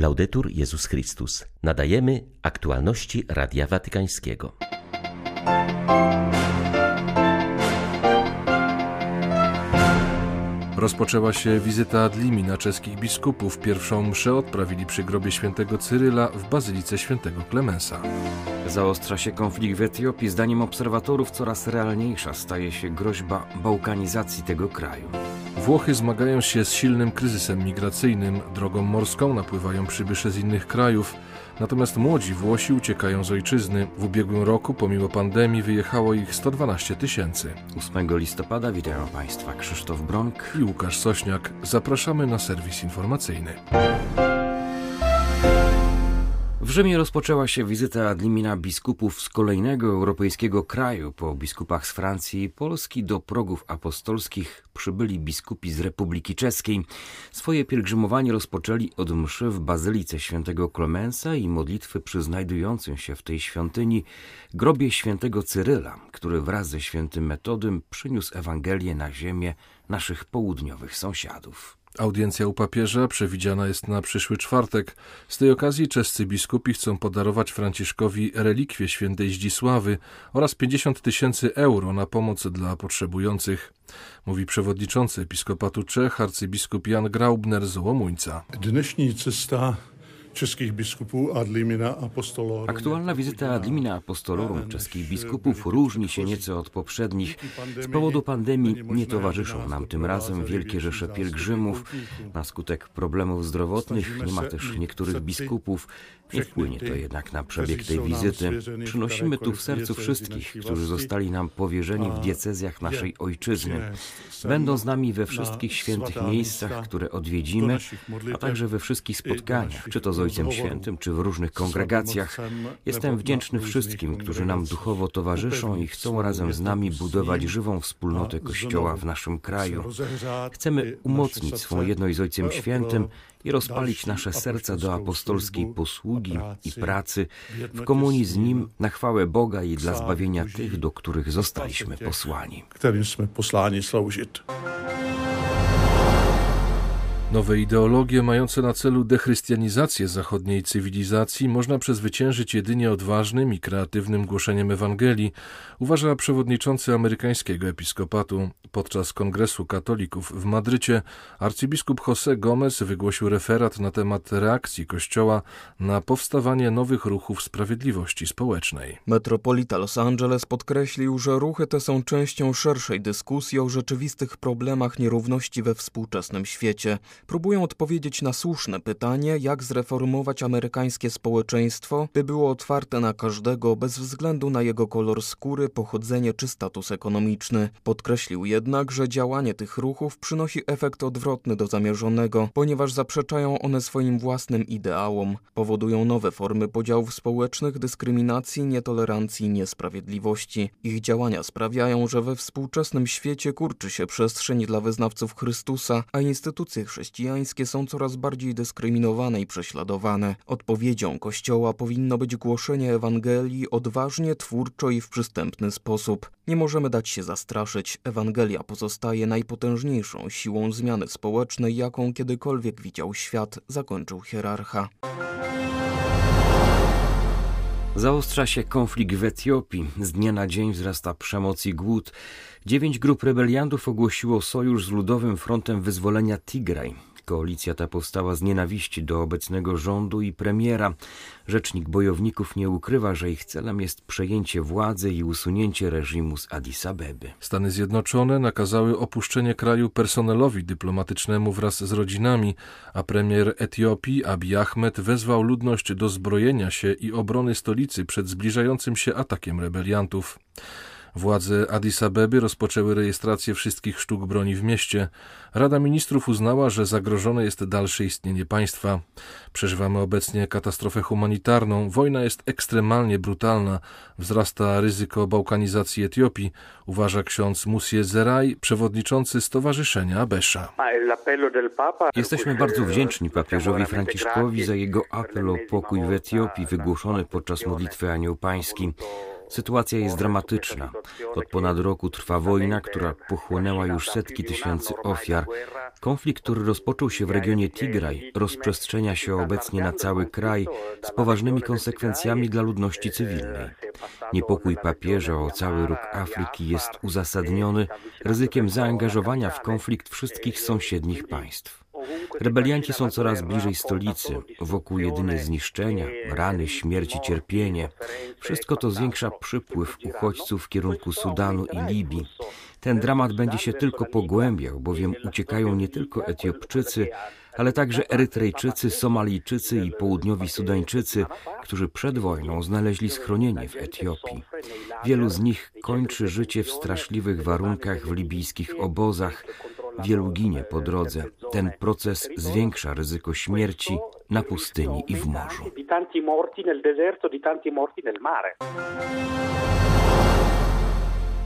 Laudetur Jezus Chrystus. Nadajemy aktualności Radia Watykańskiego. Rozpoczęła się wizyta Adlimi na czeskich biskupów. Pierwszą mszę odprawili przy grobie świętego Cyryla w bazylice świętego Klemensa. Zaostrza się konflikt w Etiopii. Zdaniem obserwatorów coraz realniejsza staje się groźba bałkanizacji tego kraju. Włochy zmagają się z silnym kryzysem migracyjnym. Drogą morską napływają przybysze z innych krajów. Natomiast młodzi Włosi uciekają z ojczyzny. W ubiegłym roku, pomimo pandemii, wyjechało ich 112 tysięcy. 8 listopada witają Państwa Krzysztof Bronk i Łukasz Sośniak. Zapraszamy na serwis informacyjny. W Rzymie rozpoczęła się wizyta Adlimina biskupów z kolejnego europejskiego kraju. Po biskupach z Francji i Polski do progów apostolskich przybyli biskupi z Republiki Czeskiej. Swoje pielgrzymowanie rozpoczęli od mszy w Bazylice Świętego Klemensa i modlitwy przy znajdującym się w tej świątyni grobie świętego Cyryla, który wraz ze świętym Metodym przyniósł Ewangelię na ziemię naszych południowych sąsiadów. Audiencja u papieża przewidziana jest na przyszły czwartek. Z tej okazji czescy biskupi chcą podarować Franciszkowi relikwie świętej Zdzisławy oraz 50 tysięcy euro na pomoc dla potrzebujących, mówi przewodniczący episkopatu Czech arcybiskup Jan Graubner z Łomuńca. Cesta czeskich biskupów Adlimina Apostolorum. Aktualna wizyta Adlimina Apostolorum czeskich biskupów różni się nieco od poprzednich. Z powodu pandemii nie towarzyszą nam tym razem wielkie rzesze pielgrzymów. Na skutek problemów zdrowotnych nie ma też niektórych biskupów. Nie wpłynie to jednak na przebieg tej wizyty. Przynosimy tu w sercu wszystkich, którzy zostali nam powierzeni w diecezjach naszej ojczyzny. Będą z nami we wszystkich świętych miejscach, które odwiedzimy, a także we wszystkich spotkaniach, czy to z Ojcem Świętym, czy w różnych kongregacjach. Jestem wdzięczny wszystkim, którzy nam duchowo towarzyszą i chcą razem z nami budować żywą wspólnotę Kościoła w naszym kraju. Chcemy umocnić swą jedność z Ojcem Świętym i rozpalić nasze serca do apostolskiej posługi i pracy w komunii z Nim na chwałę Boga i dla zbawienia tych, do których zostaliśmy posłani. Którymśmy posłani służyć. Nowe ideologie mające na celu dechrystianizację zachodniej cywilizacji można przezwyciężyć jedynie odważnym i kreatywnym głoszeniem Ewangelii, uważa przewodniczący amerykańskiego episkopatu. Podczas kongresu katolików w Madrycie arcybiskup José Gomez wygłosił referat na temat reakcji Kościoła na powstawanie nowych ruchów sprawiedliwości społecznej. Metropolita Los Angeles podkreślił, że ruchy te są częścią szerszej dyskusji o rzeczywistych problemach nierówności we współczesnym świecie próbują odpowiedzieć na słuszne pytanie, jak zreformować amerykańskie społeczeństwo, by było otwarte na każdego bez względu na jego kolor skóry, pochodzenie czy status ekonomiczny. Podkreślił jednak, że działanie tych ruchów przynosi efekt odwrotny do zamierzonego, ponieważ zaprzeczają one swoim własnym ideałom, powodują nowe formy podziałów społecznych, dyskryminacji, nietolerancji niesprawiedliwości. Ich działania sprawiają, że we współczesnym świecie kurczy się przestrzeń dla wyznawców Chrystusa, a instytucje chrześcijańskie chrześcijańskie są coraz bardziej dyskryminowane i prześladowane. Odpowiedzią Kościoła powinno być głoszenie Ewangelii odważnie, twórczo i w przystępny sposób. Nie możemy dać się zastraszyć. Ewangelia pozostaje najpotężniejszą siłą zmiany społecznej, jaką kiedykolwiek widział świat, zakończył hierarcha. Zaostrza się konflikt w Etiopii. Z dnia na dzień wzrasta przemoc i głód. Dziewięć grup rebeliantów ogłosiło sojusz z Ludowym Frontem Wyzwolenia Tigraj. Koalicja ta powstała z nienawiści do obecnego rządu i premiera. Rzecznik bojowników nie ukrywa, że ich celem jest przejęcie władzy i usunięcie reżimu z Addis Abeby. Stany Zjednoczone nakazały opuszczenie kraju personelowi dyplomatycznemu wraz z rodzinami, a premier Etiopii Abiy Ahmed wezwał ludność do zbrojenia się i obrony stolicy przed zbliżającym się atakiem rebeliantów. Władze Addis Abeby rozpoczęły rejestrację wszystkich sztuk broni w mieście. Rada Ministrów uznała, że zagrożone jest dalsze istnienie państwa. Przeżywamy obecnie katastrofę humanitarną. Wojna jest ekstremalnie brutalna. Wzrasta ryzyko bałkanizacji Etiopii, uważa ksiądz Musie Zeraj, przewodniczący Stowarzyszenia Abesza. Jesteśmy bardzo wdzięczni papieżowi Franciszkowi za jego apel o pokój w Etiopii wygłoszony podczas modlitwy Anioł Pański. Sytuacja jest dramatyczna. Od ponad roku trwa wojna, która pochłonęła już setki tysięcy ofiar. Konflikt, który rozpoczął się w regionie Tigraj, rozprzestrzenia się obecnie na cały kraj z poważnymi konsekwencjami dla ludności cywilnej. Niepokój papieża o cały róg Afryki jest uzasadniony ryzykiem zaangażowania w konflikt wszystkich sąsiednich państw. Rebelianci są coraz bliżej stolicy, wokół jedynie zniszczenia, rany, śmierci, cierpienie. Wszystko to zwiększa przypływ uchodźców w kierunku Sudanu i Libii. Ten dramat będzie się tylko pogłębiał, bowiem uciekają nie tylko Etiopczycy, ale także Erytrejczycy, Somalijczycy i południowi Sudańczycy, którzy przed wojną znaleźli schronienie w Etiopii. Wielu z nich kończy życie w straszliwych warunkach w libijskich obozach, wielu ginie po drodze. Ten proces zwiększa ryzyko śmierci na pustyni i w morzu.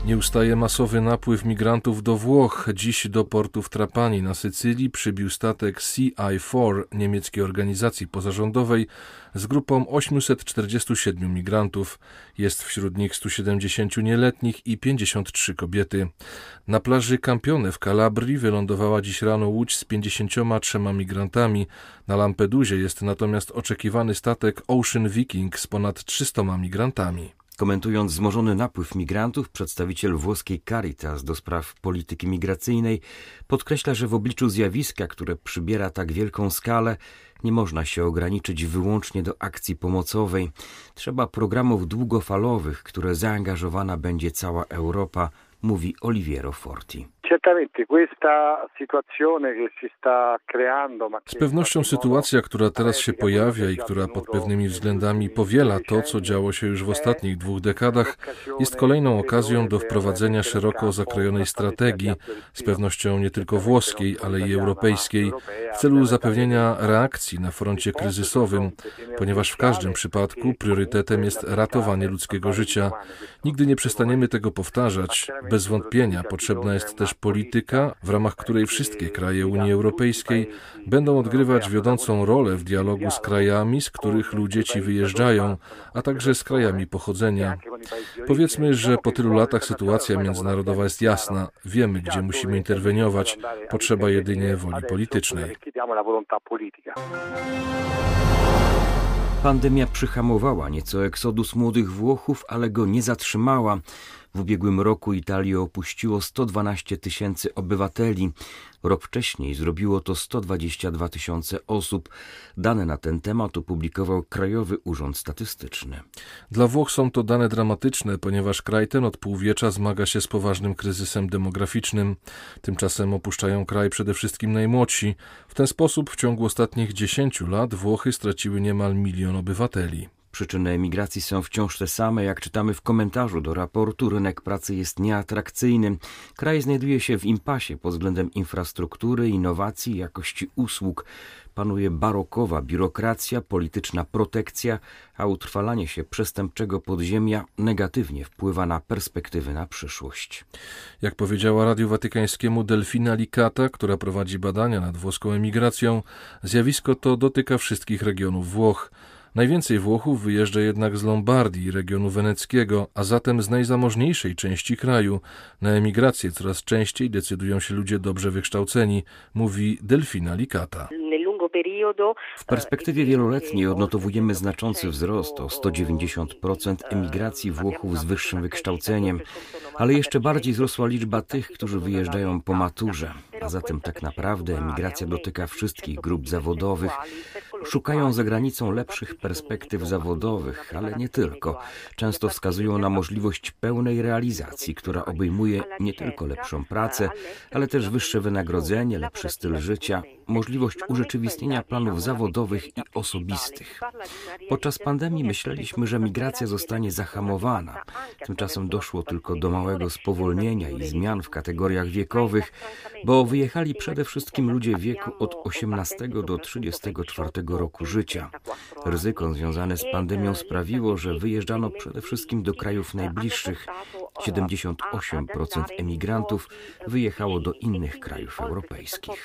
Nie ustaje masowy napływ migrantów do Włoch. Dziś do portu w Trapani na Sycylii przybił statek CI4 niemieckiej organizacji pozarządowej z grupą 847 migrantów. Jest wśród nich 170 nieletnich i 53 kobiety. Na plaży Campione w Kalabrii wylądowała dziś rano łódź z 53 migrantami. Na Lampedusie jest natomiast oczekiwany statek Ocean Viking z ponad 300 migrantami. Komentując wzmożony napływ migrantów, przedstawiciel włoskiej Caritas do spraw polityki migracyjnej podkreśla, że w obliczu zjawiska, które przybiera tak wielką skalę, nie można się ograniczyć wyłącznie do akcji pomocowej. Trzeba programów długofalowych, które zaangażowana będzie cała Europa, mówi Oliviero Forti. Z pewnością sytuacja, która teraz się pojawia i która pod pewnymi względami powiela to, co działo się już w ostatnich dwóch dekadach, jest kolejną okazją do wprowadzenia szeroko zakrojonej strategii, z pewnością nie tylko włoskiej, ale i europejskiej, w celu zapewnienia reakcji na froncie kryzysowym, ponieważ w każdym przypadku priorytetem jest ratowanie ludzkiego życia. Nigdy nie przestaniemy tego powtarzać. Bez wątpienia potrzebna jest też polityka, w ramach której wszystkie kraje Unii Europejskiej będą odgrywać wiodącą rolę w dialogu z krajami, z których ludzie ci wyjeżdżają, a także z krajami pochodzenia. Powiedzmy, że po tylu latach sytuacja międzynarodowa jest jasna. Wiemy, gdzie musimy interweniować. Potrzeba jedynie woli politycznej. Pandemia przyhamowała nieco eksodus młodych Włochów, ale go nie zatrzymała. W ubiegłym roku Italię opuściło 112 tysięcy obywateli. Rok wcześniej zrobiło to 122 tysiące osób. Dane na ten temat opublikował Krajowy Urząd Statystyczny. Dla Włoch są to dane dramatyczne, ponieważ kraj ten od półwiecza zmaga się z poważnym kryzysem demograficznym. Tymczasem opuszczają kraj przede wszystkim najmłodsi. W ten sposób w ciągu ostatnich 10 lat Włochy straciły niemal milion obywateli. Przyczyny emigracji są wciąż te same, jak czytamy w komentarzu do raportu. Rynek pracy jest nieatrakcyjny. Kraj znajduje się w impasie pod względem infrastruktury, innowacji, jakości usług. Panuje barokowa biurokracja, polityczna protekcja, a utrwalanie się przestępczego podziemia negatywnie wpływa na perspektywy na przyszłość. Jak powiedziała Radiu Watykańskiemu Delfina Licata, która prowadzi badania nad włoską emigracją, zjawisko to dotyka wszystkich regionów Włoch. Najwięcej Włochów wyjeżdża jednak z Lombardii, regionu weneckiego, a zatem z najzamożniejszej części kraju. Na emigrację coraz częściej decydują się ludzie dobrze wykształceni, mówi Delfina Licata. W perspektywie wieloletniej odnotowujemy znaczący wzrost o 190% emigracji Włochów z wyższym wykształceniem, ale jeszcze bardziej wzrosła liczba tych, którzy wyjeżdżają po maturze. A zatem tak naprawdę emigracja dotyka wszystkich grup zawodowych. Szukają za granicą lepszych perspektyw zawodowych, ale nie tylko. Często wskazują na możliwość pełnej realizacji, która obejmuje nie tylko lepszą pracę, ale też wyższe wynagrodzenie, lepszy styl życia, możliwość urzeczywistnienia planów zawodowych i osobistych. Podczas pandemii myśleliśmy, że migracja zostanie zahamowana. Tymczasem doszło tylko do małego spowolnienia i zmian w kategoriach wiekowych, bo wyjechali przede wszystkim ludzie wieku od 18 do 34 roku życia. Ryzyko związane z pandemią sprawiło, że wyjeżdżano przede wszystkim do krajów najbliższych. 78% emigrantów wyjechało do innych krajów europejskich.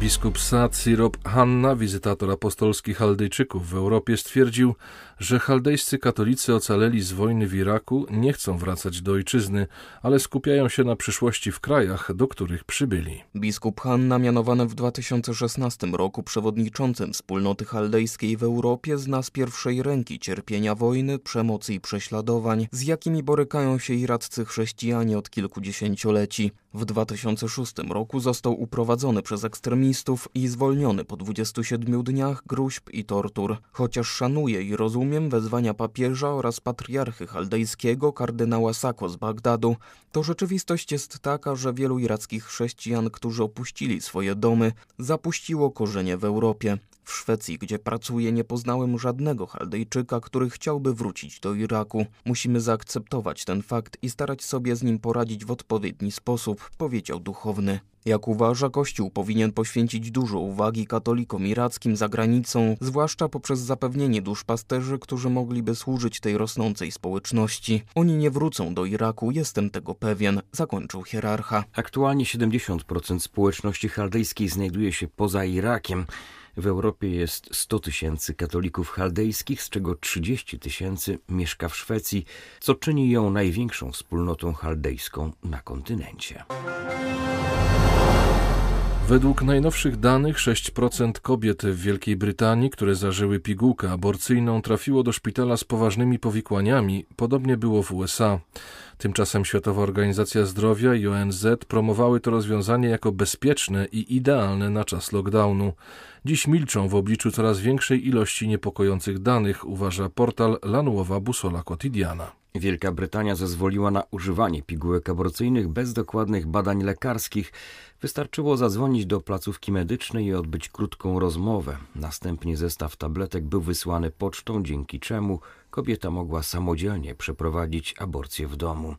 Biskup Sad Sirop Hanna, wizytator apostolski Chaldejczyków w Europie, stwierdził, że chaldejscy katolicy ocaleli z wojny w Iraku nie chcą wracać do ojczyzny, ale skupiają się na przyszłości w krajach, do których przybyli. Biskup Hanna, mianowany w 2016 roku przewodniczącym wspólnoty chaldejskiej w Europie, zna z pierwszej ręki cierpienia wojny, przemocy i prześladowań, z jakimi borykają się iraccy chrześcijanie od kilkudziesięcioleci. W 2006 roku został uprowadzony przez ekstremistów i zwolniony po 27 dniach gruźb i tortur. Chociaż szanuje i rozumiem wezwania papieża oraz patriarchy chaldejskiego kardynała Sako z Bagdadu, to rzeczywistość jest taka, że wielu irackich chrześcijan, którzy opuścili swoje domy, zapuściło korzenie w Europie. W Szwecji, gdzie pracuję, nie poznałem żadnego Chaldejczyka, który chciałby wrócić do Iraku. Musimy zaakceptować ten fakt i starać sobie z nim poradzić w odpowiedni sposób, powiedział duchowny. Jak uważa, Kościół powinien poświęcić dużo uwagi katolikom irackim za granicą, zwłaszcza poprzez zapewnienie duszpasterzy, którzy mogliby służyć tej rosnącej społeczności. Oni nie wrócą do Iraku, jestem tego pewien, zakończył hierarcha. Aktualnie 70% społeczności chaldejskiej znajduje się poza Irakiem. W Europie jest 100 tysięcy katolików chaldejskich, z czego 30 tysięcy mieszka w Szwecji, co czyni ją największą wspólnotą chaldejską na kontynencie. Według najnowszych danych 6% kobiet w Wielkiej Brytanii, które zażyły pigułkę aborcyjną, trafiło do szpitala z poważnymi powikłaniami. Podobnie było w USA. Tymczasem Światowa Organizacja Zdrowia i ONZ promowały to rozwiązanie jako bezpieczne i idealne na czas lockdownu. Dziś milczą w obliczu coraz większej ilości niepokojących danych, uważa portal Lanuowa Busola Quotidiana. Wielka Brytania zezwoliła na używanie pigułek aborcyjnych bez dokładnych badań lekarskich. Wystarczyło zadzwonić do placówki medycznej i odbyć krótką rozmowę. Następnie zestaw tabletek był wysłany pocztą, dzięki czemu kobieta mogła samodzielnie przeprowadzić aborcję w domu.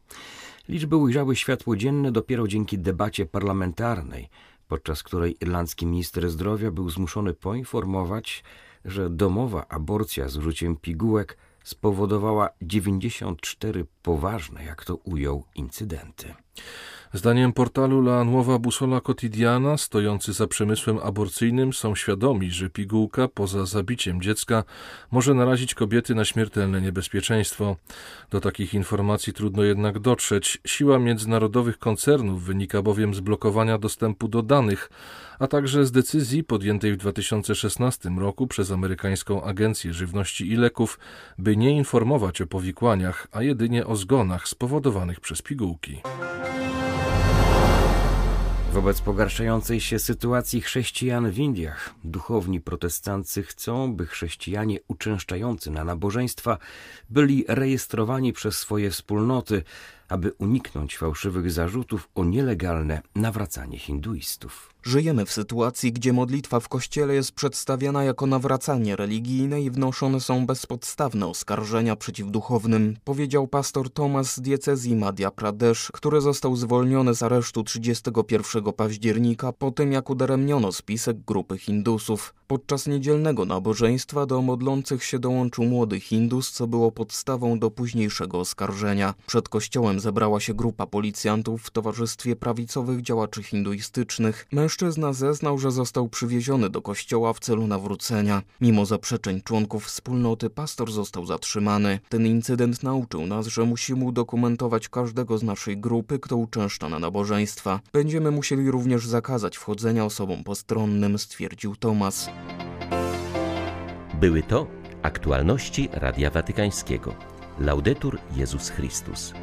Liczby ujrzały światło dzienne dopiero dzięki debacie parlamentarnej, podczas której irlandzki minister zdrowia był zmuszony poinformować, że domowa aborcja z użyciem pigułek spowodowała 94 poważne, jak to ujął, incydenty. Zdaniem portalu La Nuova Busola Quotidiana, stojący za przemysłem aborcyjnym są świadomi, że pigułka poza zabiciem dziecka może narazić kobiety na śmiertelne niebezpieczeństwo. Do takich informacji trudno jednak dotrzeć. Siła międzynarodowych koncernów wynika bowiem z blokowania dostępu do danych, a także z decyzji podjętej w 2016 roku przez amerykańską Agencję Żywności i Leków, by nie informować o powikłaniach, a jedynie o zgonach spowodowanych przez pigułki. Wobec pogarszającej się sytuacji chrześcijan w Indiach, duchowni protestanccy chcą, by chrześcijanie uczęszczający na nabożeństwa byli rejestrowani przez swoje wspólnoty, aby uniknąć fałszywych zarzutów o nielegalne nawracanie hinduistów. Żyjemy w sytuacji, gdzie modlitwa w kościele jest przedstawiana jako nawracanie religijne i wnoszone są bezpodstawne oskarżenia przeciw duchownym, powiedział pastor Thomas z diecezji Madhya Pradesh, który został zwolniony z aresztu 31 października po tym, jak udaremniono spisek grupy Hindusów. Podczas niedzielnego nabożeństwa do modlących się dołączył młody Hindus, co było podstawą do późniejszego oskarżenia. Przed kościołem zebrała się grupa policjantów w towarzystwie prawicowych działaczy hinduistycznych. Mężczyzna zeznał, że został przywieziony do kościoła w celu nawrócenia. Mimo zaprzeczeń członków wspólnoty, pastor został zatrzymany. Ten incydent nauczył nas, że musimy udokumentować każdego z naszej grupy, kto uczęszcza na nabożeństwa. Będziemy musieli również zakazać wchodzenia osobom postronnym, stwierdził Tomas. Były to aktualności Radia Watykańskiego. Laudetur Jezus Chrystus.